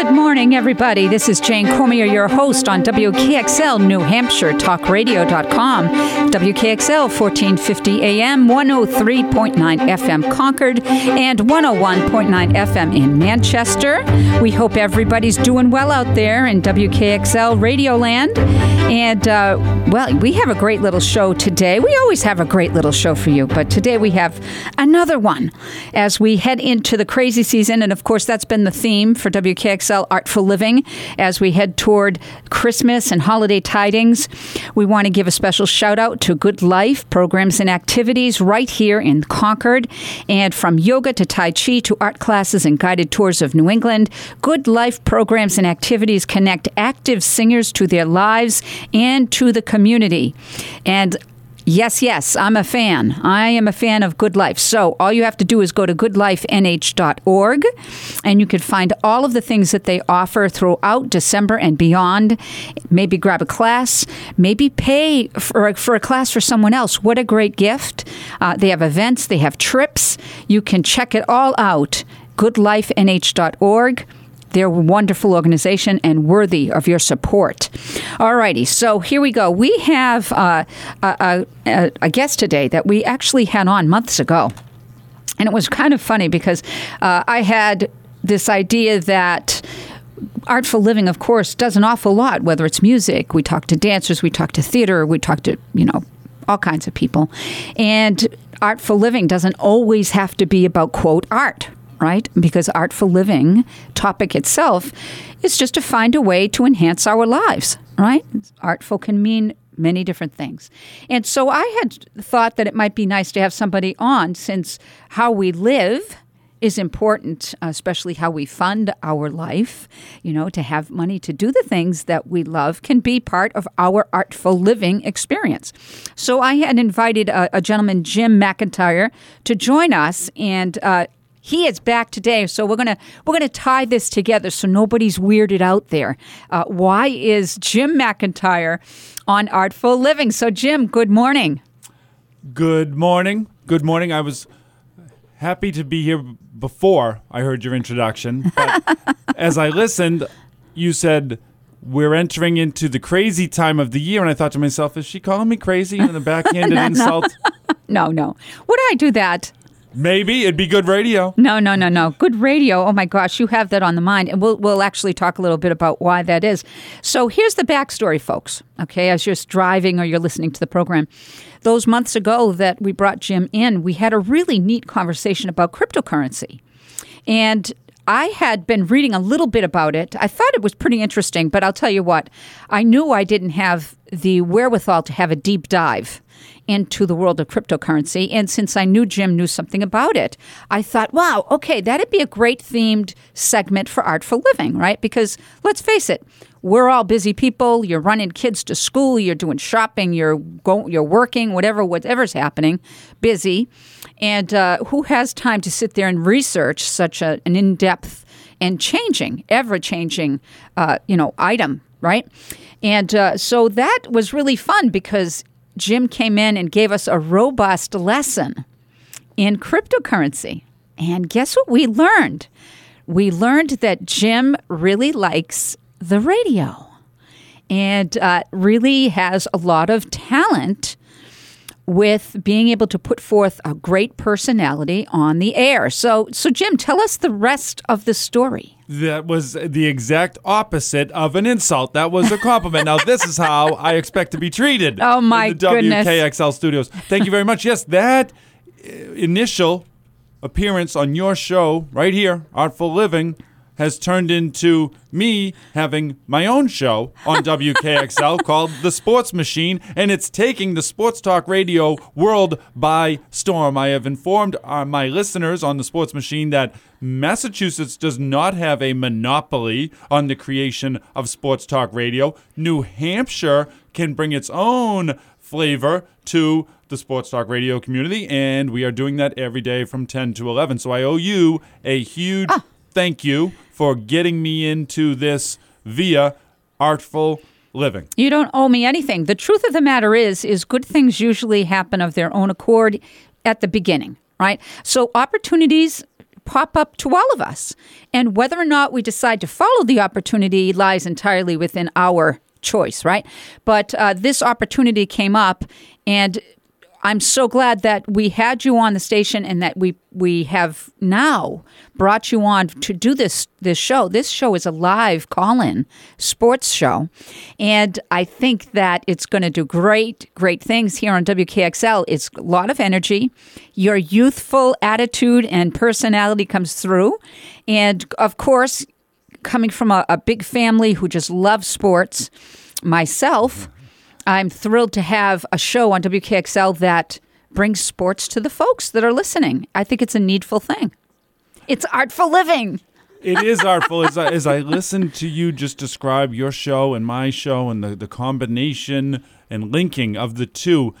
Good morning, everybody. This is Jane Cormier, your host on WKXL New Hampshire Talk TalkRadio.com, WKXL 1450 AM, 103.9 FM Concord, and 101.9 FM in Manchester. We hope everybody's doing well out there in WKXL Radio Land. And, uh, well, we have a great little show today. We always have a great little show for you, but today we have another one as we head into the crazy season. And, of course, that's been the theme for WKXL Artful Living as we head toward Christmas and holiday tidings. We want to give a special shout out to Good Life programs and activities right here in Concord. And from yoga to Tai Chi to art classes and guided tours of New England, Good Life programs and activities connect active singers to their lives and to the community. And Yes, yes, I'm a fan. I am a fan of Good Life. So all you have to do is go to goodlifenh.org and you can find all of the things that they offer throughout December and beyond. Maybe grab a class, maybe pay for, for a class for someone else. What a great gift. Uh, they have events, they have trips. You can check it all out. goodlifenh.org. They're a wonderful organization and worthy of your support. All righty, so here we go. We have uh, a, a, a, guest today that we actually had on months ago. And it was kind of funny because uh, I had this idea that artful living, of course, does an awful lot, whether it's music, we talk to dancers, we talk to theater, we talk to, you know, all kinds of people. And artful living doesn't always have to be about, quote, art, right? Because artful living topic itself is just to find a way to enhance our lives, right? Artful can mean many different things. And so I had thought that it might be nice to have somebody on since how we live is important, especially how we fund our life. You know, to have money to do the things that we love can be part of our artful living experience. So I had invited a, a gentleman, Jim McIntyre, to join us, and uh, he is back today, so we're gonna we're gonna tie this together so nobody's weirded out there. Uh, why is Jim McIntyre on Artful Living? So, Jim, good morning. Good morning. Good morning. I was happy to be here before I heard your introduction, but as I listened, you said we're entering into the crazy time of the year, and I thought to myself, is she calling me crazy in the backhanded no, insult? No, no. Would I do that? Maybe it'd be good radio. No, no, no, no. Good radio. Oh my gosh, you have that on the mind, and we'll we'll actually talk a little bit about why that is. So here's the backstory, folks. Okay, as you're driving or you're listening to the program, those months ago that we brought Jim in, we had a really neat conversation about cryptocurrency, and I had been reading a little bit about it. I thought it was pretty interesting, but I'll tell you what, I knew I didn't have the wherewithal to have a deep dive into the world of cryptocurrency. And since I knew Jim knew something about it, I thought, wow, okay, that'd be a great themed segment for Artful Living, right? Because let's face it, we're all busy people. You're running kids to school, you're doing shopping, you're go, you're working, whatever whatever's happening, busy. And uh, who has time to sit there and research such a, an in-depth and changing, ever-changing, uh, you know, item, right? And uh, so that was really fun because Jim came in and gave us a robust lesson in cryptocurrency. And guess what we learned? We learned that Jim really likes the radio and uh, really has a lot of talent with being able to put forth a great personality on the air. So, so Jim, tell us the rest of the story. That was the exact opposite of an insult. That was a compliment. now, this is how I expect to be treated. Oh my in the goodness! WKXL studios. Thank you very much. Yes, that uh, initial appearance on your show right here, Artful Living, has turned into me having my own show on WKXL called The Sports Machine, and it's taking the sports talk radio world by storm. I have informed uh, my listeners on The Sports Machine that Massachusetts does not have a monopoly on the creation of sports talk radio. New Hampshire can bring its own flavor to the sports talk radio community, and we are doing that every day from 10 to 11. So I owe you a huge ah. thank you for getting me into this via artful living. You don't owe me anything. The truth of the matter is is good things usually happen of their own accord at the beginning, right? So opportunities pop up to all of us. And whether or not we decide to follow the opportunity lies entirely within our choice, right? But uh, this opportunity came up, and I'm so glad that we had you on the station and that we we have now brought you on to do this this show. This show is a live call-in sports show, and I think that it's going to do great great things here on WKXL. It's a lot of energy. Your youthful attitude and personality comes through, and of course, coming from a, a big family who just loves sports, myself. I'm thrilled to have a show on WKXL that brings sports to the folks that are listening. I think it's a needful thing. It's artful living. It is artful. As I, as I listen to you just describe your show and my show and the, the combination and linking of the two,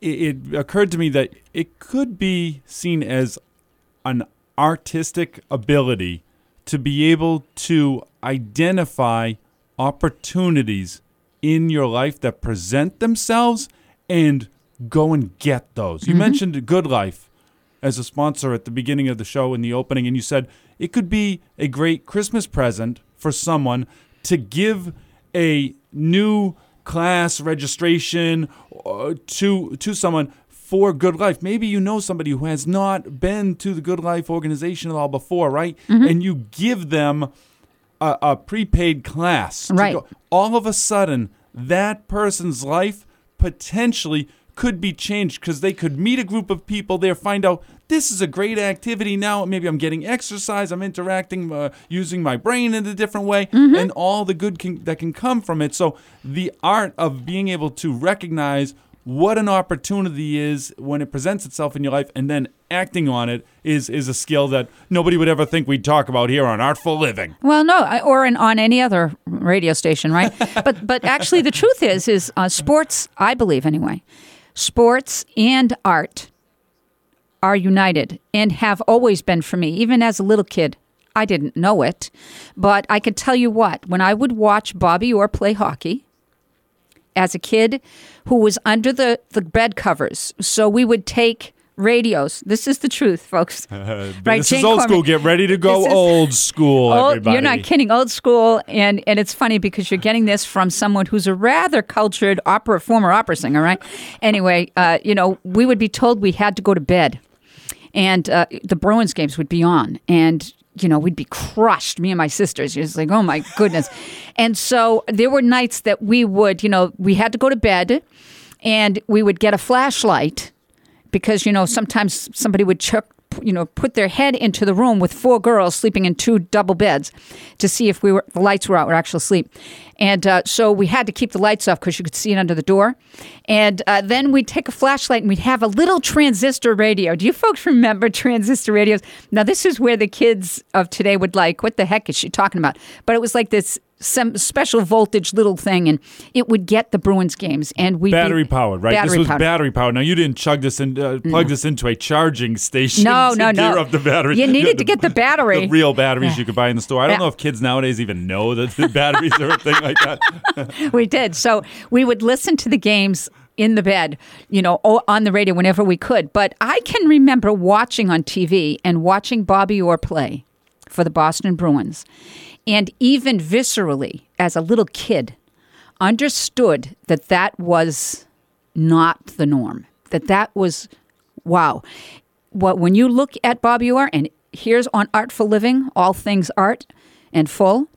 it, it occurred to me that it could be seen as an artistic ability to be able to identify opportunities in your life that present themselves and go and get those. You mentioned Good Life as a sponsor at the beginning of the show in the opening, and you said it could be a great Christmas present for someone to give a new class registration uh, to to someone for Good Life. Maybe you know somebody who has not been to the Good Life organization at all before, right? And you give them a, a prepaid class. Right. go- All of a sudden, that person's life potentially could be changed because they could meet a group of people there, find out this is a great activity now. Maybe I'm getting exercise, I'm interacting, uh, using my brain in a different way, and all the good can, that can come from it. So, the art of being able to recognize what an opportunity is when it presents itself in your life and then acting on it is is a skill that nobody would ever think we'd talk about here on Artful Living. Well, no, I- or in, on any other radio station, right? but but actually, the truth is, is uh, sports. I believe anyway, sports and art are united and have always been for me. Even as a little kid, I didn't know it, but I could tell you what: when I would watch Bobby Orr play hockey. As a kid who was under the, the bed covers. So we would take radios. This is the truth, folks. right, this Jane is old Corman. school. Get ready to go is- old school, Old- everybody. You're not kidding. Old school, and and it's funny because you're getting this from someone who's a rather cultured opera former opera singer, right? Anyway, uh, you know, we would be told we had to go to bed, and uh, the Bruins games would be on, and you know we'd be crushed. Me and my sisters, just like, oh my goodness, and so there were nights that we would, you know, we had to go to bed, and we would get a flashlight because you know sometimes somebody would chuck you know put their head into the room with four girls sleeping in two double beds to see if we were the lights were out we're actually asleep. And uh, so we had to keep the lights off because you could see it under the door. And uh, then we'd take a flashlight and we'd have a little transistor radio. Do you folks remember transistor radios? Now this is where the kids of today would like what the heck is she talking about? But it was like this some special voltage little thing and it would get the bruins games and we battery powered, right? battery this was powered. battery powered. Now you didn't chug this and uh, plug this into a charging station. No, to no, no. up the battery. You needed the- to get the battery. The real batteries you could buy in the store. I don't Yeah. know if kids nowadays even know that the batteries are a thing like that. we did. So we would listen to the games in the bed, you know, on the radio whenever we could. But I can remember watching on TV and watching Bobby Orr play for the Boston Bruins. And even viscerally, as a little kid, understood that that was not the norm. That that was, wow. What when you look at Bobby Orr, and here's on Artful Living, all things art and full,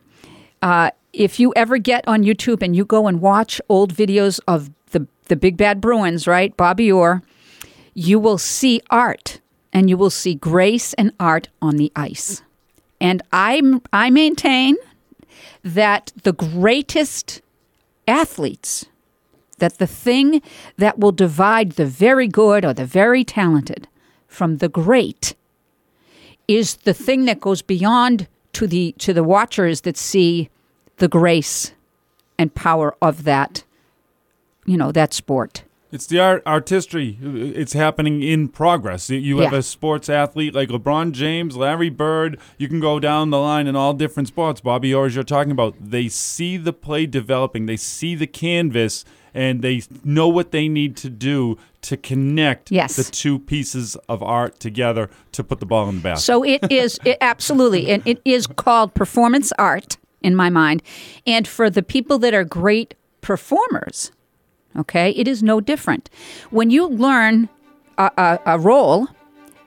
uh, if you ever get on YouTube and you go and watch old videos of the the Big Bad Bruins, right, Bobby Orr, you will see art and you will see grace and art on the ice. And I I maintain that the greatest athletes, that the thing that will divide the very good or the very talented from the great is the thing that goes beyond to the to the watchers that see the grace and power of that you know that sport It's the art artistry. It's happening in progress. You- have Yeah. a sports athlete like LeBron James, Larry Bird. You can go down the line in all different sports. Bobby Orr, as you're talking about, they see the play developing. They see the canvas, and they know what they need to do to connect Yes. the two pieces of art together to put the ball in the basket. So it is it, absolutely, and it is called performance art in my mind. And for the people that are great performers, okay, it is no different. When you learn a, a, a role,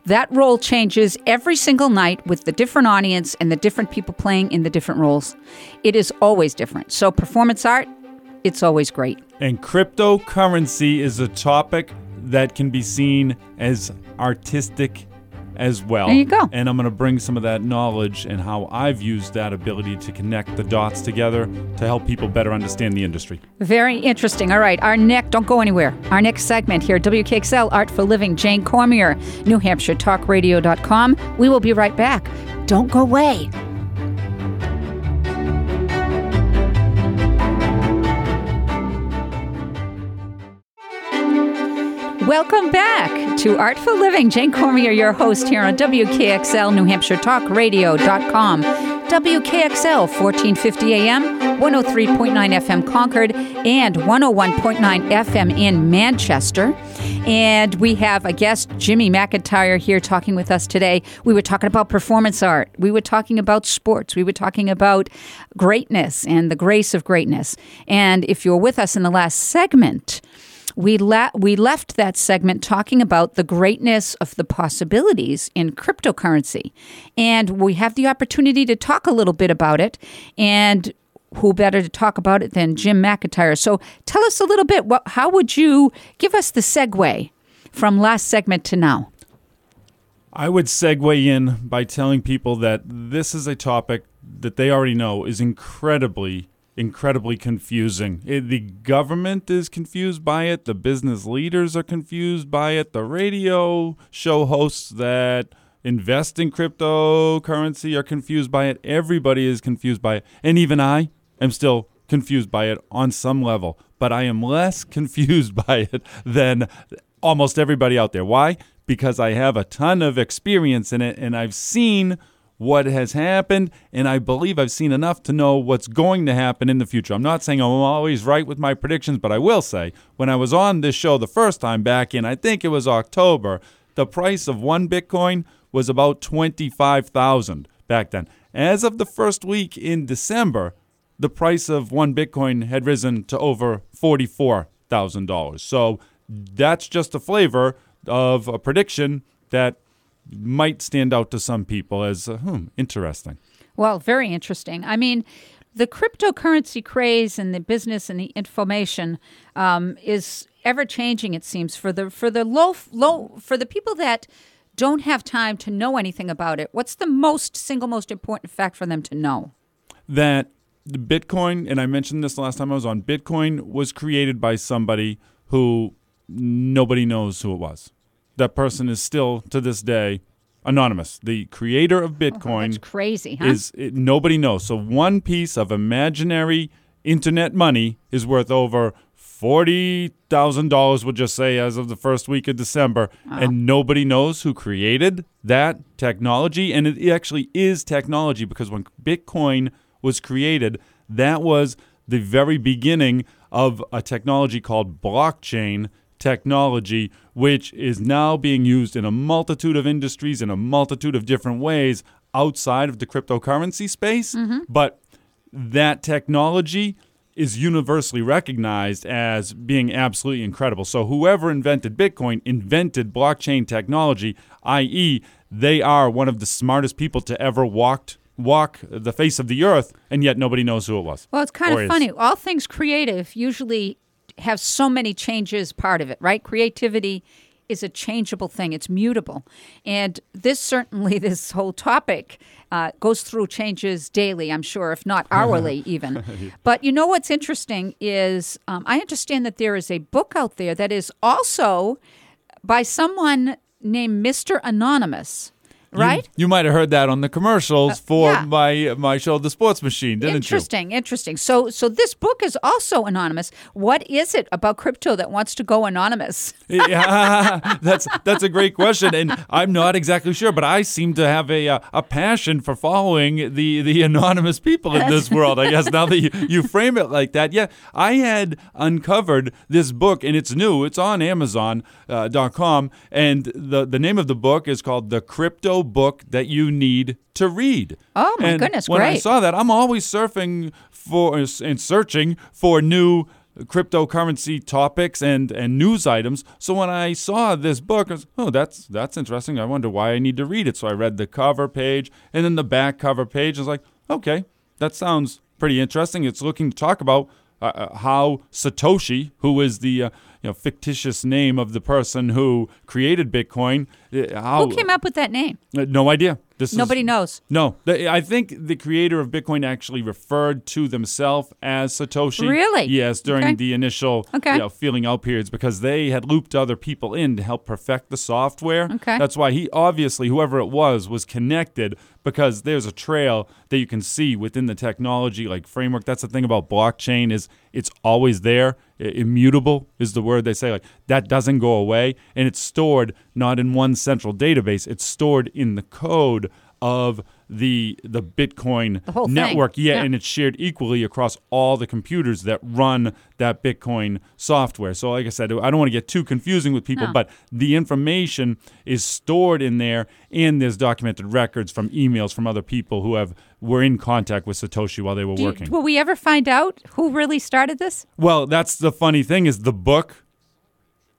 that role changes every single night with the different audience and the different people playing in the different roles. It is always different. So performance art, it's always great. And cryptocurrency is a topic that can be seen as artistic as well. There you go. And I'm going to bring some of that knowledge and how I've used that ability to connect the dots together to help people better understand the industry. Very interesting. All right, our next, don't go anywhere. Our next segment here, WKXL Artful Living, Jane Cormier, New Hampshire Talkradio.com. We will be right back. Don't go away. Welcome back to Artful Living. Jane Cormier, your host here on WKXL, New Hampshire Talkradio.com. WKXL, 1450 AM, 103.9 FM Concord, and 101.9 FM in Manchester. And we have a guest, Jimmy McIntyre, here talking with us today. We were talking about performance art, we were talking about sports, we were talking about greatness and the grace of greatness. And if you're with us in the last segment, we la- we left that segment talking about the greatness of the possibilities in cryptocurrency, and we have the opportunity to talk a little bit about it. And who better to talk about it than Jim McIntyre? So tell us a little bit. What, how would you give us the segue from last segment to now? I would segue in by telling people that this is a topic that they already know is incredibly, incredibly confusing. It- the government is confused by it, the business leaders are confused by it, the radio show hosts that invest in cryptocurrency are confused by it, everybody is confused by it, and even I am still confused by it on some level, but I am less confused by it than almost everybody out there. Why? Because I have a ton of experience in it and I've seen what has happened, and I believe I've seen enough to know what's going to happen in the future. I'm not saying I'm always right with my predictions, but I will say when I was on this show the first time back in, I think it was October, the price of one Bitcoin was about 25,000 back then. As of the first week in December, the price of one Bitcoin had risen to over $44,000. So that's just a flavor of a prediction that might stand out to some people as, uh, hmm, interesting. Well, very interesting. I mean, the cryptocurrency craze and the business and the information um, is ever changing. It seems for the for the low low for the people that don't have time to know anything about it. What's the most single most important fact for them to know? that the Bitcoin, and I mentioned this last time I was on, Bitcoin was created by somebody who nobody knows who it was. That person is still, to this day, anonymous. The creator of oh, Bitcoin That's crazy, huh? is it, nobody knows. So one piece of imaginary internet money is worth over forty thousand dollars. We'll just say as of the first week of December, uh-huh. and nobody knows who created that technology. And it actually is technology because when Bitcoin was created, that was the very beginning of a technology called blockchain technology, which is now being used in a multitude of industries in a multitude of different ways outside of the cryptocurrency space. Mm-hmm. But that technology is universally recognized as being absolutely incredible. So whoever invented Bitcoin invented blockchain technology, i.e., they are one of the smartest people to ever walked walk the face of the earth, and yet nobody knows who it was. Well, it's kind of is. funny. All things creative usually have so many changes part of it, right? Creativity is a changeable thing, it's mutable. And this certainly, this whole topic uh, goes through changes daily, I'm sure, if not hourly even. But you know what's interesting is um, I understand that there is a book out there that is also by someone named Mr. Anonymous. You- right? You, might have heard that on the commercials for yeah. my my show, The Sports Machine, didn't you? Interesting, interesting. So, so this book is also anonymous. What is it about crypto that wants to go anonymous? yeah, that's that's a great question, and I'm not exactly sure, but I seem to have a uh, a passion for following the the anonymous people in this world. I guess now that you, you frame it like that, yeah, I had uncovered this book, and it's new. It's on Amazon.com, and the the name of the book is called "The Crypto Book That You Need to Read." Oh, my And goodness, When I saw that, I'm always surfing for and searching for new cryptocurrency topics and, and news items. So when I saw this book, I was, oh, that's that's interesting. I wonder why I need to read it. So I read the cover page and then the back cover page. I was like, okay, that sounds pretty interesting. It's looking to talk about uh, uh, how Satoshi, who is the uh, you know fictitious name of the person who created Bitcoin, uh, how Who came up with that name? uh, no idea. This is- Nobody knows. no, I think the creator of Bitcoin actually referred to themselves as Satoshi. Really? Yes, during Okay. the initial Okay. you know, feeling out periods because they had looped other people in to help perfect the software. Okay. That's why he obviously, whoever it was, was connected because there's a trail that you can see within the technology like framework. That's the thing about blockchain is it's always there. Immutable is the word they say. Like that doesn't go away, and it's stored not in one central database. It's stored in the code of the the Bitcoin The network. Yeah, Yeah. and it's shared equally across all the computers that run that Bitcoin software. So, like I said, I don't want to get too confusing with people, No. but the information is stored in there, and there's documented records from emails from other people who have were in contact with Satoshi while they were Do you- working. will we ever find out who really started this? Well, that's the funny thing is the book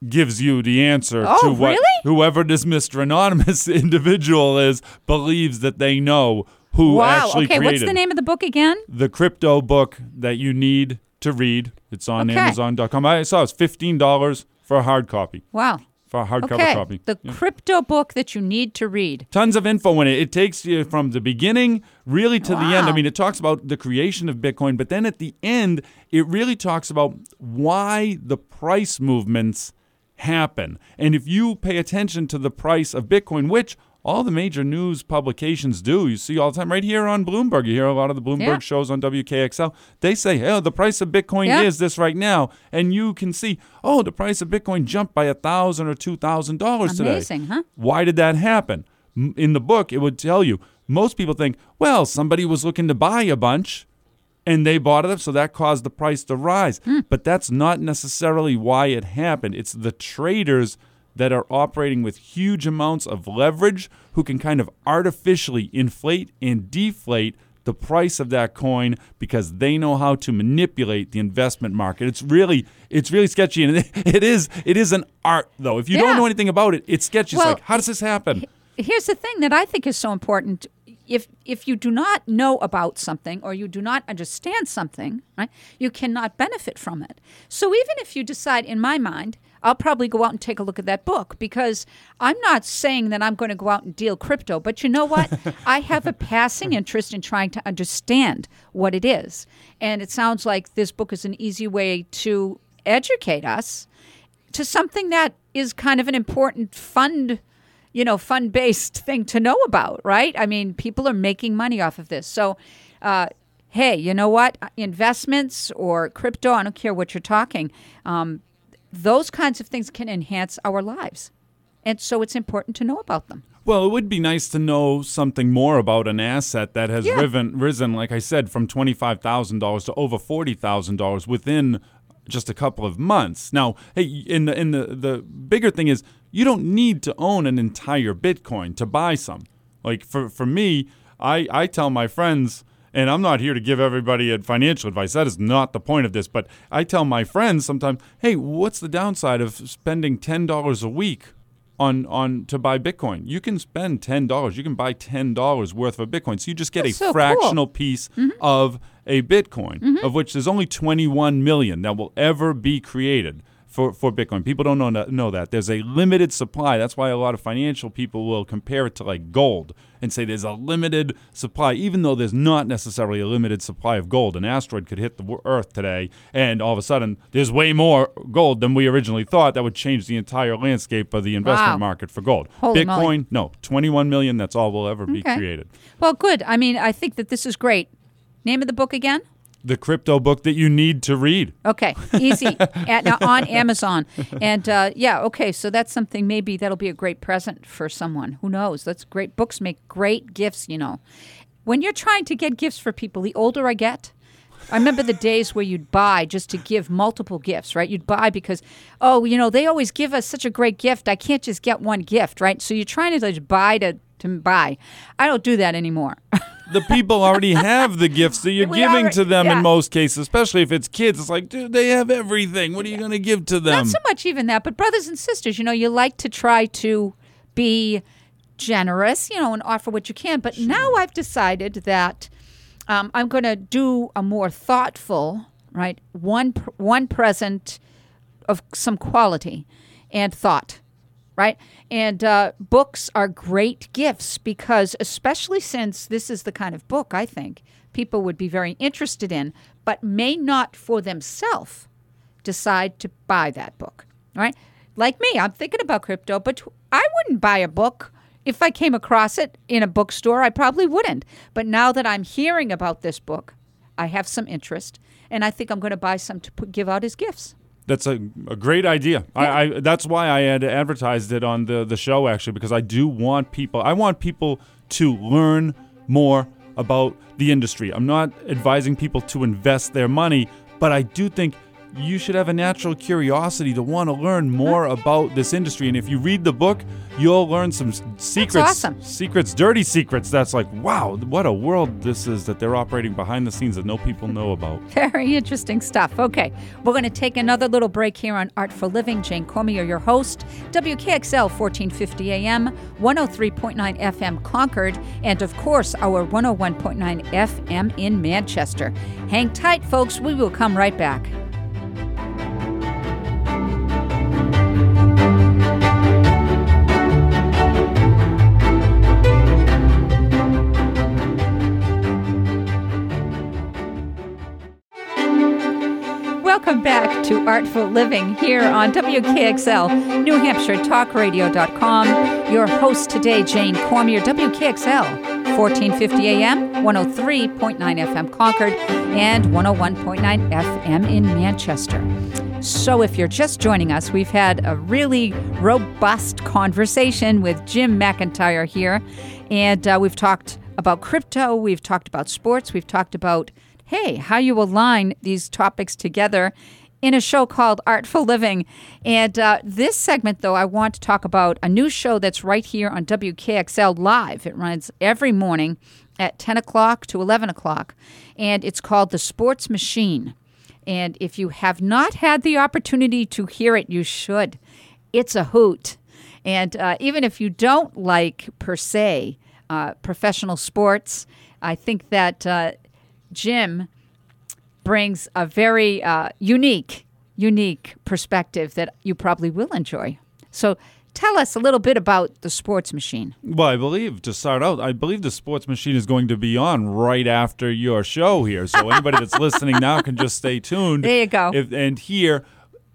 gives you the answer Oh, to what really? whoever this Mr. Anonymous individual is believes that they know who wow. actually Okay. created What's the name of the book again? the crypto book that you need to read. It's on Okay. Amazon.com. I saw it's fifteen dollars for a hard copy, Wow. for a hardcover Okay. copy. The crypto book that you need to read. Tons of info in it. It takes you from the beginning really to the end. I mean, it talks about the creation of Bitcoin, but then at the end, it really talks about why the price movements happen. And if you pay attention to the price of Bitcoin, which all the major news publications do, you see all the time right here on Bloomberg. You hear a lot of the Bloomberg Yeah. shows on WKXL. They say, oh, the price of Bitcoin Yeah. is this right now. And you can see, oh, the price of Bitcoin jumped by a 1,000 or $2,000 today. Amazing, huh? Why did that happen? In the book, it would tell you. Most people think, well, somebody was looking to buy a bunch and they bought it up, so that caused the price to rise. Hmm. But that's not necessarily why it happened. It's the traders that are operating with huge amounts of leverage who can kind of artificially inflate and deflate the price of that coin because they know how to manipulate the investment market. It's really it's really sketchy and it, it is it is an art though. If you Yeah. don't know anything about it, it's sketchy. Well, it's like how does this happen? here's the thing that I think is so important. If if you do not know about something or you do not understand something, right, you cannot benefit from it. So even if you decide, in my mind, I'll probably go out and take a look at that book because I'm not saying that I'm going to go out and deal crypto, but you know what? I have a passing interest in trying to understand what it is. And it sounds like this book is an easy way to educate us to something that is kind of an important fund you know fund based thing to know about right? I mean people are making money off of this. So uh, hey you know what? Investments or crypto i don't care what you're talking um, those kinds of things can enhance our lives. And so it's important to know about them. Well, it would be nice to know something more about an asset that has Yeah. riven, risen, like I said, from twenty-five thousand dollars to over forty thousand dollars within just a couple of months. Now, hey, in the in the the bigger thing is you don't need to own an entire Bitcoin to buy some. Like for for me, I I tell my friends. And I'm not here to give everybody a financial advice. That is not the point of this. But I tell my friends sometimes, "Hey, what's the downside of spending ten dollars a week on on to buy Bitcoin. You can spend ten dollars. You can buy ten dollars worth of Bitcoin. So you just get That's a so cool. fractional piece mm-hmm. of a Bitcoin, mm-hmm. of which there's only 21 million that will ever be created. for, for Bitcoin. People don't know, know that. There's a limited supply. That's why a lot of financial people will compare it to like gold and say there's a limited supply, even though there's not necessarily a limited supply of gold. An asteroid could hit the Earth today, and all of a sudden there's way more gold than we originally thought. That would change the entire landscape of the investment Wow. market for gold. Holy Bitcoin, moly. no, 21 million. That's all will ever be created. Well, good. I mean, I think that this is great. Name of the book again? The crypto book that you need to read. Okay, easy at, now on Amazon, and uh, yeah, okay. So that's something maybe that'll be a great present for someone. Who knows? That's great. Books make great gifts. You know, when you're trying to get gifts for people, the older I get. I remember the days where you'd buy just to give multiple gifts, right? You'd buy because, oh, you know, they always give us such a great gift. I can't just get one gift, right? So you're trying to just buy to, to buy. I don't do that anymore. The people already have the gifts that you're We giving already- to them yeah. in most cases, especially if it's kids. It's like, dude, they have everything. What are you going to give to them? Not so much even that, but brothers and sisters, you know, you like to try to be generous, you know, and offer what you can. But now I've decided that um, I'm going to do a more thoughtful, right, one pr- one present of some quality and thought, right? And uh, books are great gifts because, especially since this is the kind of book I think people would be very interested in, but may not for themselves decide to buy that book, right? Like me, I'm thinking about crypto, but I wouldn't buy a book. If I came across it in a bookstore, I probably wouldn't. But now that I'm hearing about this book, I have some interest, and I think I'm going to buy some to put, give out as gifts. That's a, a great idea. I, I that's why I had advertised it on the the show actually because I do want people. I want people to learn more about the industry. I'm not advising people to invest their money, but I do think you should have a natural curiosity to want to learn more about this industry. And if you read the book, you'll learn some secrets, awesome. secrets, dirty secrets. That's like, wow, what a world this is that they're operating behind the scenes that no people know about. Very interesting stuff. Okay, we're going to take another little break here on Artful Living. Jane Cormier, your host, WKXL 1450 AM, 103.9 FM Concord, and of course our 101.9 FM in Manchester. Hang tight, folks. We will come right back. Welcome back to Artful Living here on WKXL, New Hampshire TalkRadio.com. Your host today, Jane Cormier, WKXL, 1450 AM, 103.9 FM Concord, and 101.9 FM in Manchester. So, if you're just joining us, we've had a really robust conversation with Jim McIntyre here, and uh, we've talked about crypto, we've talked about sports, we've talked about hey, how you align these topics together in a show called Artful Living. And uh, this segment, though, I want to talk about a new show that's right here on WKXL Live. It runs every morning at 10 o'clock to 11 o'clock, and it's called The Sports Machine. And if you have not had the opportunity to hear it, you should. It's a hoot. And uh, even if you don't like, per se, uh, professional sports, I think that uh, Jim brings a very uh, unique, unique perspective that you probably will enjoy. So tell us a little bit about the sports machine. Well, I believe to start out, I believe the sports machine is going to be on right after your show here. So anybody that's listening now can just stay tuned. There you go. If, and hear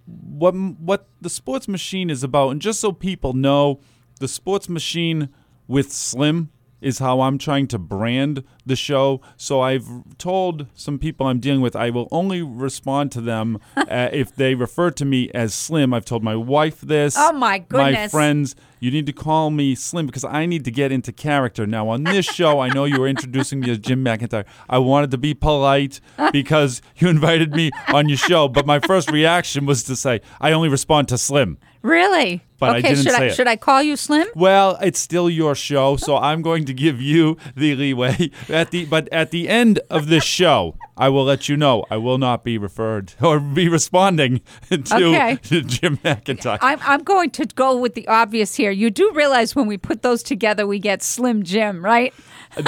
what what the sports machine is about. And just so people know, the sports machine with Slim is how I'm trying to brand the show. So I've told some people I'm dealing with I will only respond to them uh, if they refer to me as Slim. I've told my wife this. Oh, my goodness. My friends, you need to call me Slim because I need to get into character. Now on this show, I know you were introducing me as Jim McIntyre. I wanted to be polite because you invited me on your show, but my first reaction was to say I only respond to Slim. Really? But I okay, didn't should say I it. should I call you Slim? Well, it's still your show, so I'm going to give you the leeway at the but at the end of this show, I will let you know. I will not be referred or be responding to, Okay. to Jim McIntyre. I'm, I'm going to go with the obvious here. You do realize when we put those together, we get Slim Jim, right?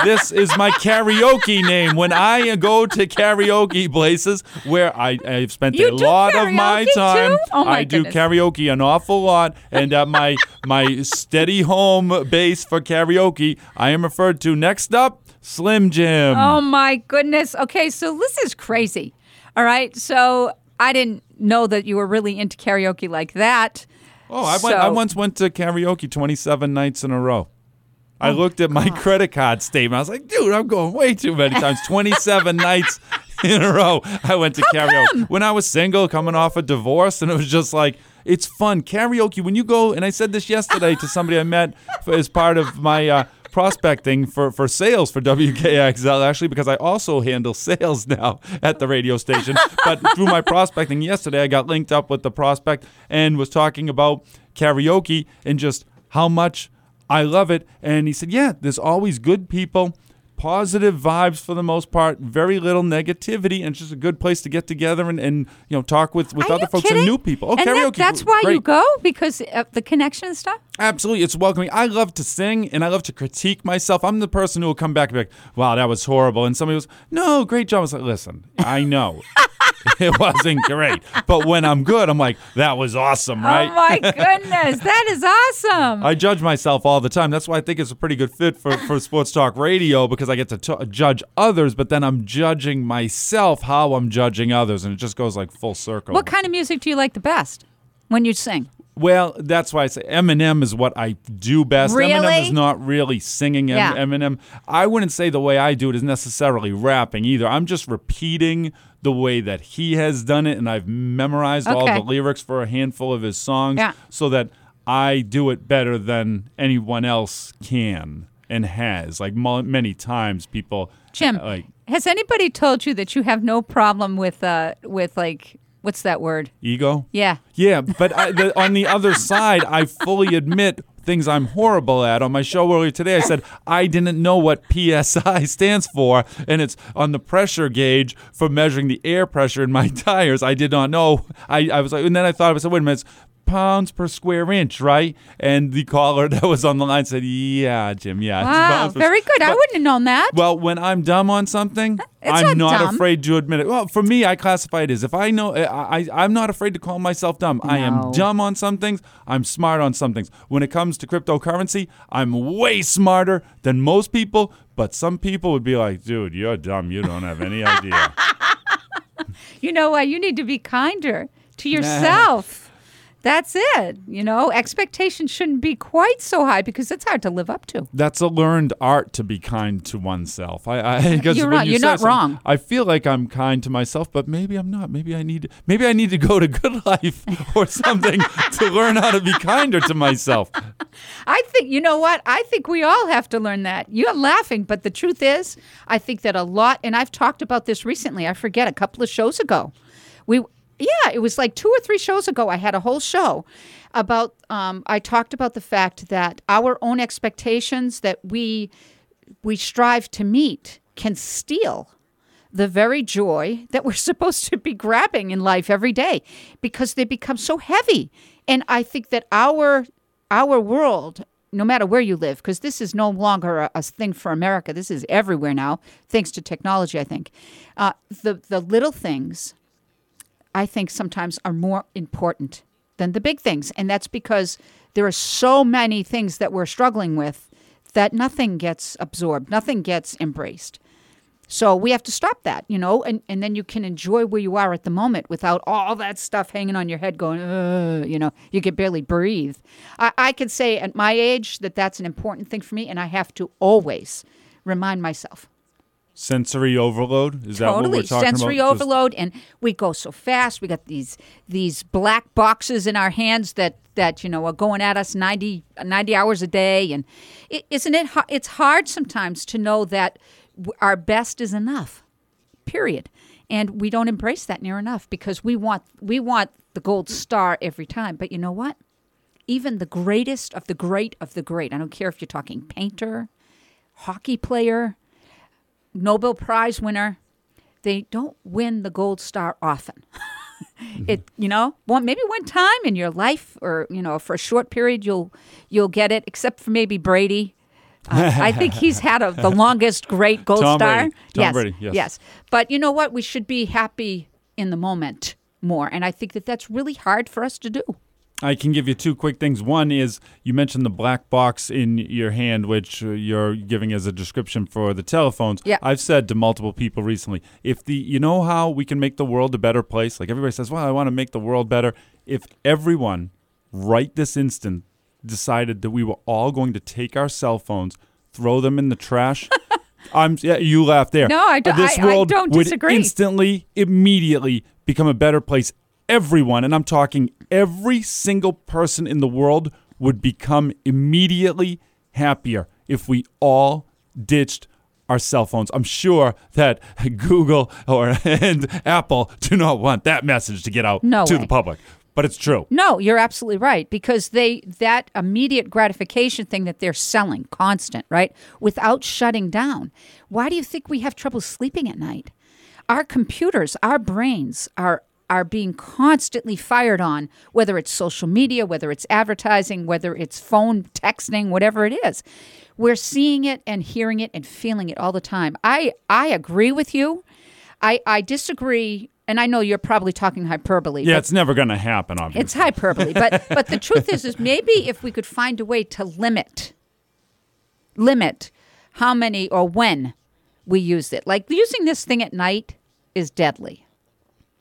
This is my karaoke name. When I go to karaoke places where I, I've spent You a lot of my time? Oh, my I do karaoke an awful lot, and at my my steady home base for karaoke, I am referred to next up Slim Jim. Oh my goodness. Okay, so this is crazy. All right, so I didn't know that you were really into karaoke like that. Oh, I, went, I once went to karaoke 27 nights in a row. I looked at my credit card statement. I was like, dude, I'm going way too many times. 27 nights in a row. I went to karaoke. When I was single, coming off a divorce, and it was just like, it's fun. Karaoke, when you go, and I said this yesterday to somebody I met for, as part of my uh, prospecting for, for sales for WKXL, actually, because I also handle sales now at the radio station. But through my prospecting yesterday, I got linked up with the prospect and was talking about karaoke and just how much I love it. And he said, Yeah, there's always good people, positive vibes for the most part, very little negativity, and it's just a good place to get together and, and you know talk with, with Are other folks kidding? and new people. Oh, and that- that's why you go because of the connection and stuff. Absolutely, it's welcoming. I love to sing and I love to critique myself. I'm the person who will come back and be like, "Wow, that was horrible," and somebody goes, "No, great job." I was like, "Listen, I know." it wasn't great. But when I'm good, I'm like, that was awesome, oh right? Oh my goodness, that is awesome. I judge myself all the time. That's why I think it's a pretty good fit for, for sports talk radio because I get to t- judge others, but then I'm judging myself how I'm judging others, and it just goes like full circle. what kind of music do you like the best when you sing? Well, that's why I say Eminem is what I do best. Eminem is not really singing em- Yeah. Eminem. I wouldn't say the way I do it is necessarily rapping either. I'm just repeating the way that he has done it, and I've memorized all the lyrics for a handful of his songs Yeah. so that I do it better than anyone else can and has. Like mo- many times, people Jim, uh, like has anybody told you that you have no problem with uh with like what's that word? ego. Yeah. Yeah, but I, the, on the other side, I fully admit things I'm horrible at. On my show earlier today, I said I didn't know what PSI stands for, and it's on the pressure gauge for measuring the air pressure in my tires. I did not know. I, I was like, and then I thought, I said, wait a minute. Pounds per square inch, right? And the caller that was on the line said, "Yeah, Jim, yeah." Wow, very good. I wouldn't have known that. well, when I'm dumb on something, It's I'm not not, afraid to admit it. Well, for me, I classify it as if I know, I, I, I'm not afraid to call myself dumb. I am dumb on some things. I'm smart on some things. When it comes to cryptocurrency, I'm way smarter than most people. But some people would be like, "Dude, you're dumb. You don't have any idea." You know what? You need to be kinder to yourself. That's it. You know, expectations shouldn't be quite so high because it's hard to live up to. That's a learned art to be kind to oneself. I, I because You're when not- you you're not wrong. I feel like I'm kind to myself, but maybe I'm not. Maybe I need maybe I need to go to Good Life or something to learn how to be kinder to myself. I think, you know what? I think we all have to learn that. You're laughing, but the truth is, I think that a lot, and I've talked about this recently, I forget, a couple of shows ago. We, yeah, it was like two or three shows ago. I had a whole show about, um, I talked about the fact that our own expectations that we, we strive to meet can steal the very joy that we're supposed to be grabbing in life every day because they become so heavy. And I think that our our world, no matter where you live, because this is no longer a, a thing for America, this is everywhere now, thanks to technology. I think uh, the the little things, I think sometimes are more important than the big things, and that's because there are so many things that we're struggling with that nothing gets absorbed, nothing gets embraced. So we have to stop that, you know, and, and then you can enjoy where you are at the moment without all that stuff hanging on your head going, you know, you can barely breathe. I, I could say at my age that that's an important thing for me, and I have to always remind myself. Sensory overload is that what Totally we're talking sensory about? Just- overload, and we go so fast. We got these these black boxes in our hands that that you know are going at us 90, 90 hours a day, and is isn't it? It's hard sometimes to know that our best is enough. Period. And we don't embrace that near enough because we want we want the gold star every time. But you know what? Even the greatest of the great of the great. I don't care if you're talking painter, hockey player, Nobel Prize winner. they don't win the gold star often. it you know one maybe one time in your life or you know for a short period you'll you'll get it except for maybe Brady. Uh, I think he's had a, the longest great gold Tom star. Brady. Tom yes, Brady, yes. yes. But you know what? We should be happy in the moment more, and I think that that's really hard for us to do. I can give you two quick things. One is you mentioned the black box in your hand, which uh, you're giving as a description for the telephones. Yeah. I've said to multiple people recently, if the you know how we can make the world a better place. Like everybody says, well, I want to make the world better. If everyone right this instant decided that we were all going to take our cell phones, throw them in the trash. I'm yeah, you laugh there. No, I don't- This I- I world don't would disagree. instantly, immediately become a better place. Everyone, and I'm talking every single person in the world, would become immediately happier if we all ditched our cell phones. I'm sure that Google or and Apple do not want that message to get out No to way. the public, but it's true. No, you're absolutely right because they that immediate gratification thing that they're selling constant, right? Without shutting down. Why do you think we have trouble sleeping at night? Our computers, our brains are are being constantly fired on, whether it's social media, whether it's advertising, whether it's phone texting, whatever it is. We're seeing it and hearing it and feeling it all the time. I I agree with you. I I disagree and I know you're probably talking hyperbole. Yeah, it's never going to happen. Obviously, it's hyperbole, but but the truth is, is maybe if we could find a way to limit, limit how many or when we use it. Like using this thing at night is deadly.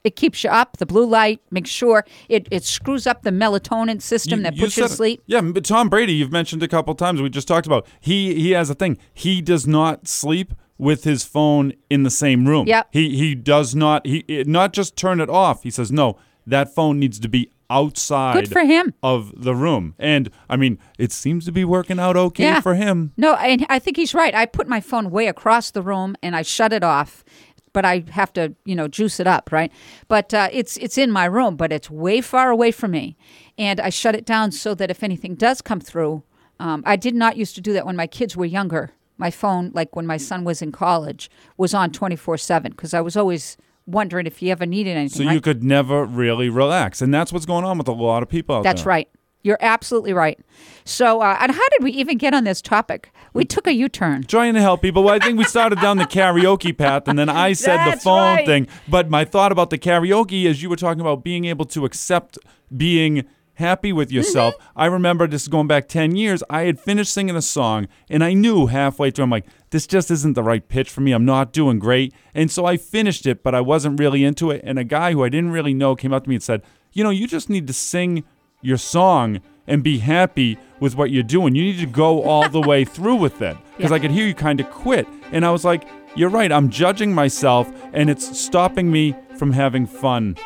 It keeps you up. The blue light makes sure it, it screws up the melatonin system that puts you to said it. sleep. Yeah, but Tom Brady, you've mentioned a couple times. We just talked about he he has a thing. He does not sleep with his phone in the same room. Yep. He he does not he it, not just turn it off. He says no. That phone needs to be outside Good for him. of the room. And I mean, it seems to be working out okay Yeah. for him. No, and I think he's right. I put my phone way across the room and I shut it off, but I have to, you know, juice it up, right? But uh, it's it's in my room, but it's way far away from me, and I shut it down so that if anything does come through, um, I did not used to do that when my kids were younger. My phone, like when my son was in college, was on twenty four seven because I was always wondering if he ever needed anything. So right? you could never really relax. And that's what's going on with a lot of people out That's there. right. You're absolutely right. So, uh, and how did we even get on this topic? We took a U turn. trying to help people. Well, I think we started down the karaoke path, and then I said the phone right. thing. But my thought about the karaoke is you were talking about being able to accept being happy with yourself. Mm-hmm. I remember this is going back 10 years. I had finished singing a song, and I knew halfway through, I'm like, this just isn't the right pitch for me. I'm not doing great. And so I finished it, but I wasn't really into it. And a guy who I didn't really know came up to me and said, You know, you just need to sing your song and be happy with what you're doing. You need to go all the way through with it. Because Yeah. I could hear you kind of quit. And I was like, You're right. I'm judging myself, and it's stopping me from having fun.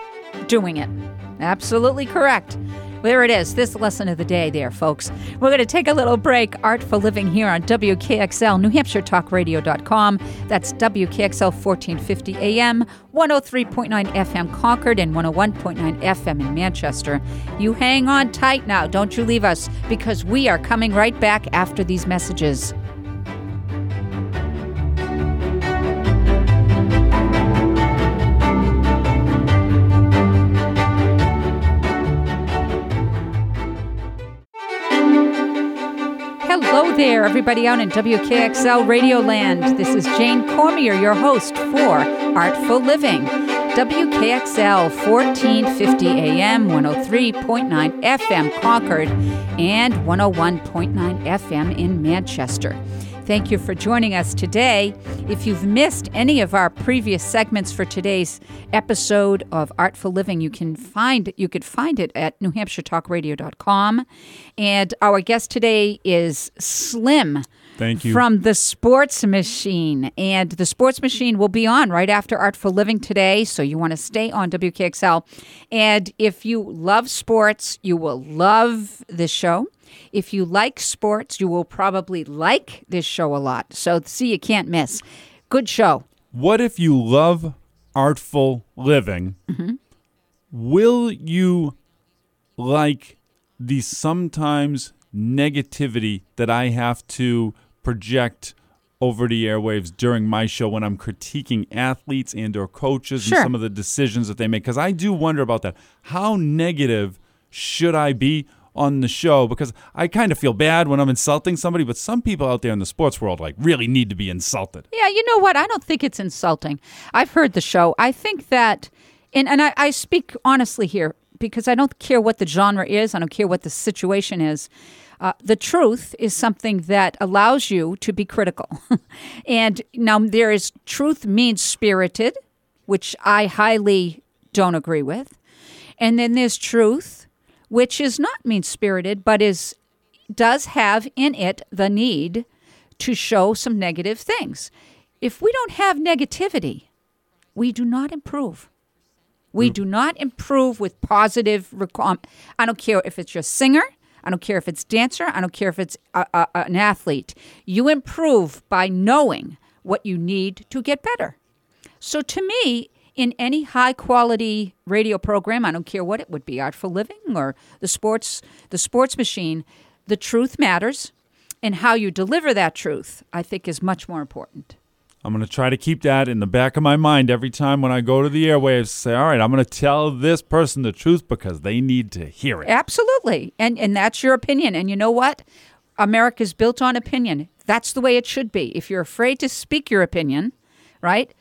doing it. Absolutely correct. There it is. This lesson of the day, there, folks. We're going to take a little break. Artful Living here on WKXL, New Hampshire Talk Radio.com. That's WKXL 1450 AM, 103.9 FM Concord, and 101.9 FM in Manchester. You hang on tight now. Don't you leave us because we are coming right back after these messages. Hello there, everybody out in WKXL Radio Land. This is Jane Cormier, your host for Artful Living. WKXL 1450 AM, 103.9 FM Concord, and 101.9 FM in Manchester. Thank you for joining us today. If you've missed any of our previous segments for today's episode of Artful Living, you can find you could find it at NewHampshireTalkRadio.com. And our guest today is Slim. Thank you. From the Sports Machine. And the Sports Machine will be on right after Artful Living today. So you want to stay on WKXL. And if you love sports, you will love this show. If you like sports, you will probably like this show a lot. So, see, you can't miss. Good show. What if you love artful living? Mm-hmm. Will you like the sometimes negativity that I have to project over the airwaves during my show when I'm critiquing athletes and or coaches Sure. and some of the decisions that they make because I do wonder about that. How negative should I be on the show because I kind of feel bad when I'm insulting somebody, but some people out there in the sports world like really need to be insulted. Yeah, you know what? I don't think it's insulting. I've heard the show. I think that, and, and I, I speak honestly here because I don't care what the genre is, I don't care what the situation is. Uh, the truth is something that allows you to be critical. and now there is truth means spirited, which I highly don't agree with. And then there's truth, which is not mean spirited, but is does have in it the need to show some negative things. If we don't have negativity, we do not improve. We mm. do not improve with positive. Recom- um, I don't care if it's your singer. I don't care if it's dancer. I don't care if it's a, a, an athlete. You improve by knowing what you need to get better. So to me, in any high quality radio program, I don't care what it would be, Artful Living or the sports the sports machine, the truth matters and how you deliver that truth, I think is much more important. I'm going to try to keep that in the back of my mind every time when I go to the airwaves. Say, all right, I'm going to tell this person the truth because they need to hear it. Absolutely. And and that's your opinion. And you know what? America's built on opinion. That's the way it should be. If you're afraid to speak your opinion, right?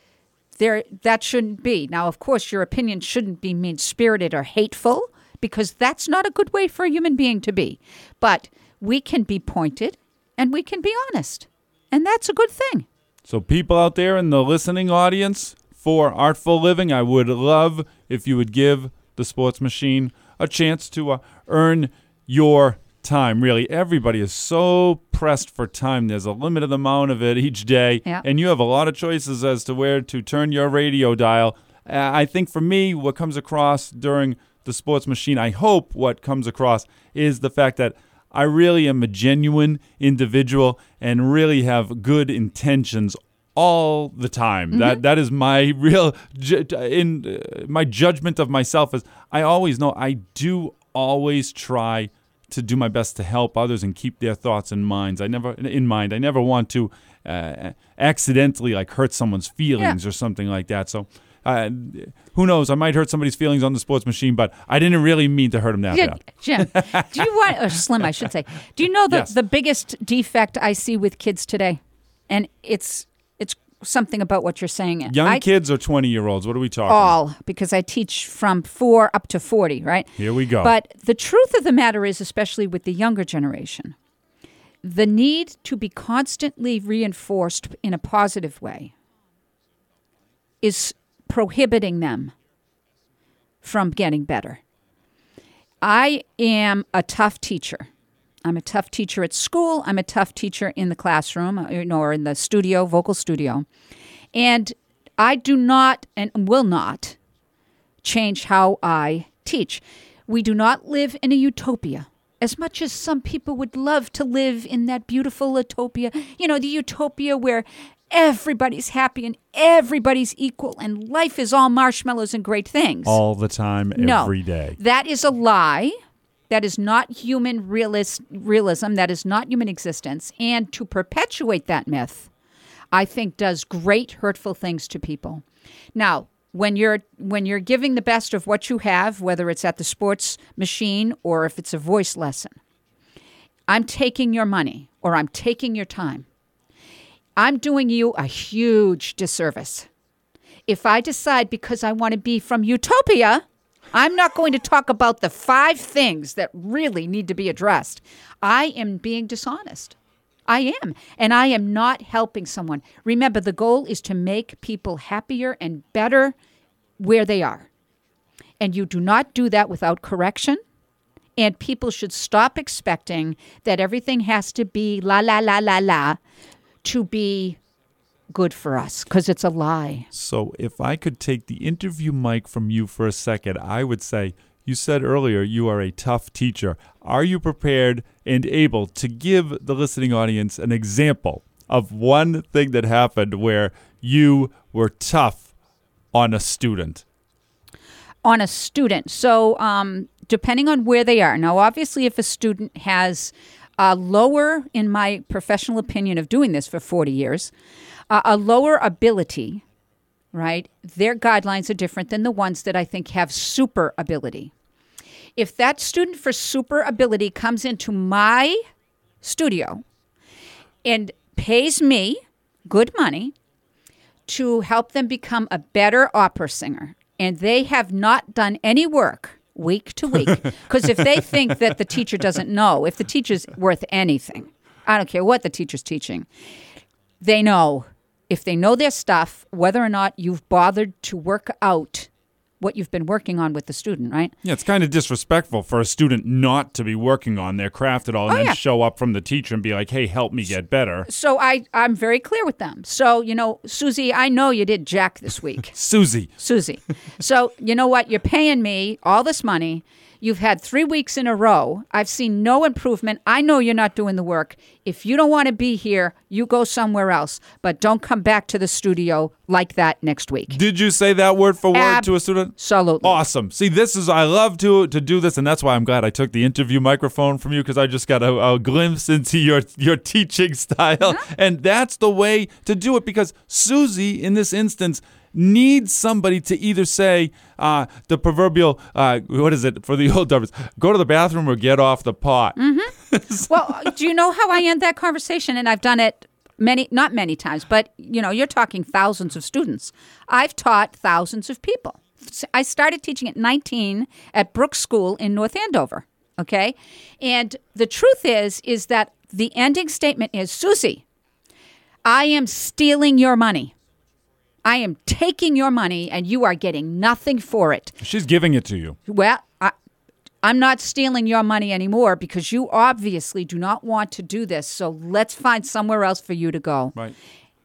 There that shouldn't be. Now, of course, your opinion shouldn't be mean-spirited or hateful because that's not a good way for a human being to be. But we can be pointed and we can be honest. And that's a good thing. So, people out there in the listening audience for Artful Living, I would love if you would give the Sports Machine a chance to uh, earn your time. Really, everybody is so pressed for time. There's a limited amount of it each day, Yeah. and you have a lot of choices as to where to turn your radio dial. Uh, I think for me, what comes across during the Sports Machine, I hope what comes across is the fact that I really am a genuine individual and really have good intentions all the time. That that is my real ju- in uh, my judgment of myself is I always know I do always try to do my best to help others and keep their thoughts and minds. I never in mind. I never want to uh, accidentally like hurt someone's feelings or something like that. So. Uh, who knows? I might hurt somebody's feelings on the sports machine, but I didn't really mean to hurt them that Yeah, bad. Jim, do you want or Slim? I should say. Do you know the Yes. the biggest defect I see with kids today, and it's something about what you're saying. Young I, kids or 20 year olds? What are we talking? all because I teach from four up to forty, right? Here we go. But the truth of the matter is, especially with the younger generation, the need to be constantly reinforced in a positive way is prohibiting them from getting better. I am a tough teacher. I'm a tough teacher at school. I'm a tough teacher in the classroom, uh, you know, or in the studio, vocal studio. And I do not and will not change how I teach. We do not live in a utopia. As much as some people would love to live in that beautiful utopia, you know, the utopia where everybody's happy and everybody's equal and life is all marshmallows and great things. all the time, no, every day. That is a lie. That is not human realist, realism. That is not human existence. And to perpetuate that myth, I think does great hurtful things to people. Now, when you're when you're giving the best of what you have, whether it's at the sports machine or if it's a voice lesson, I'm taking your money or I'm taking your time. I'm doing you a huge disservice. If I decide because I want to be from utopia, I'm not going to talk about the five things that really need to be addressed. I am being dishonest. I am. And I am not helping someone. Remember, the goal is to make people happier and better where they are. And you do not do that without correction. And people should stop expecting that everything has to be la, la, la, la, la to be good for us because it's a lie. So, if I could take the interview mic from you for a second, I would say, you said earlier you are a tough teacher. Are you prepared and able to give the listening audience an example of one thing that happened where you were tough on a student? on a student. So, um, depending on where they are. Now, obviously, if a student has a lower, in my professional opinion of doing this for 40 years, uh, a lower ability, right? Their guidelines are different than the ones that I think have super ability. If that student for super ability comes into my studio and pays me good money to help them become a better opera singer, and they have not done any work week to week, because if they think that the teacher doesn't know, if the teacher's worth anything, I don't care what the teacher's teaching, they know if they know their stuff, whether or not you've bothered to work out what you've been working on with the student, right? Yeah, it's kind of disrespectful for a student not to be working on their craft at all and Oh, then yeah. show up from the teacher and be like, hey, help me get better. So I, I'm very clear with them. So, you know, Susie, I know you did Jack this week. Susie. Susie. So, you know what? You're paying me all this money. You've had three weeks in a row. I've seen no improvement. I know you're not doing the work. If you don't want to be here, you go somewhere else. But don't come back to the studio like that next week. Did you say that word for word to a student? Absolutely. Awesome. See, this is I love to to do this, and that's why I'm glad I took the interview microphone from you because I just got a, a glimpse into your your teaching style, uh-huh. and that's the way to do it. Because Susie, in this instance, needs somebody to either say uh, the proverbial uh, what is it for the old dubbers? Go to the bathroom or get off the pot. well, do you know how I end that conversation? And I've done it many, not many times, but you know, you're talking thousands of students. I've taught thousands of people. I started teaching at 19 at Brooks School in North Andover. Okay, and the truth is, is that the ending statement is, Susie, I am stealing your money. I am taking your money, and you are getting nothing for it. She's giving it to you. Well, I, I'm not stealing your money anymore because you obviously do not want to do this. So let's find somewhere else for you to go. Right.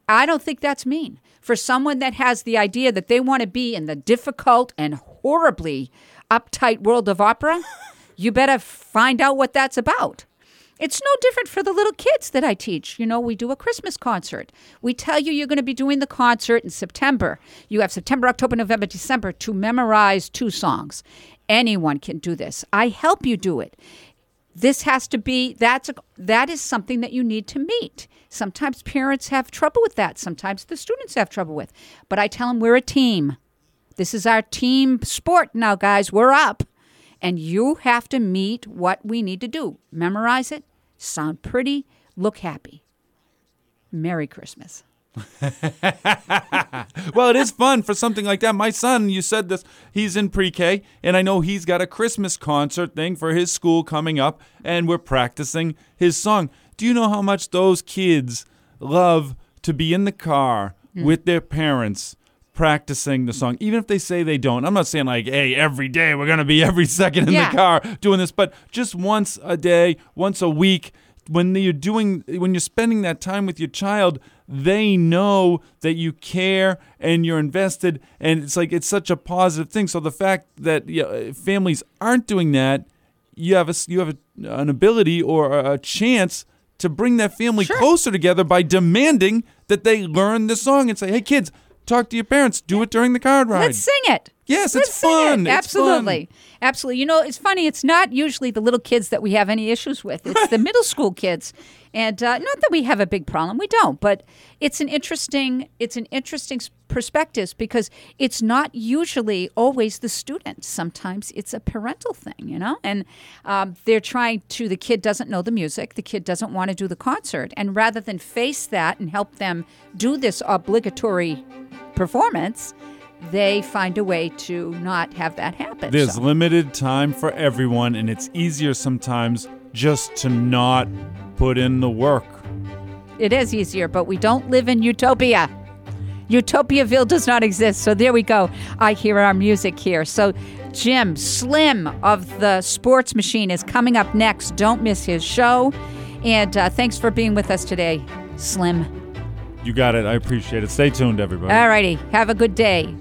I don't think that's mean. For someone that has the idea that they want to be in the difficult and horribly uptight world of opera, you better find out what that's about. It's no different for the little kids that I teach. You know, we do a Christmas concert. We tell you you're going to be doing the concert in September. You have September, October, November, December to memorize two songs. Anyone can do this. I help you do it. This has to be that's a, that is something that you need to meet. Sometimes parents have trouble with that. Sometimes the students have trouble with. But I tell them we're a team. This is our team sport now, guys. We're up. And you have to meet what we need to do. Memorize it, sound pretty, look happy. Merry Christmas. Well, it is fun for something like that. My son, you said this, he's in pre K, and I know he's got a Christmas concert thing for his school coming up, and we're practicing his song. Do you know how much those kids love to be in the car Hmm. with their parents? Practicing the song, even if they say they don't. I'm not saying like, hey, every day we're gonna be every second in Yeah. the car doing this, but just once a day, once a week, when you're doing when you're spending that time with your child they know that you care and you're invested and it's like it's such a positive thing so the fact that you know, families aren't doing that you have a you have a, an ability or a, a chance to bring that family closer together by demanding that they learn the song and say hey kids talk to your parents do it during the car ride Let's sing it. Yes, Let's it's sing it. fun. It's Absolutely. Absolutely. You know, it's funny. It's not usually the little kids that we have any issues with. It's the middle school kids. And uh, not that we have a big problem. We don't. But it's an interesting it's an interesting perspective because it's not usually always the student. Sometimes it's a parental thing, you know? And um, they're trying to, the kid doesn't know the music. The kid doesn't want to do the concert. And rather than face that and help them do this obligatory performance, they find a way to not have that happen. There's So- limited time for everyone, and it's easier sometimes just to not put in the work. it is easier, but we don't live in utopia. Utopiaville does not exist. So there we go. I hear our music here. So Jim Slim of the Sports Machine is coming up next. Don't miss his show. And uh, thanks for being with us today, Slim. You got it. I appreciate it. Stay tuned, everybody. All righty. Have a good day.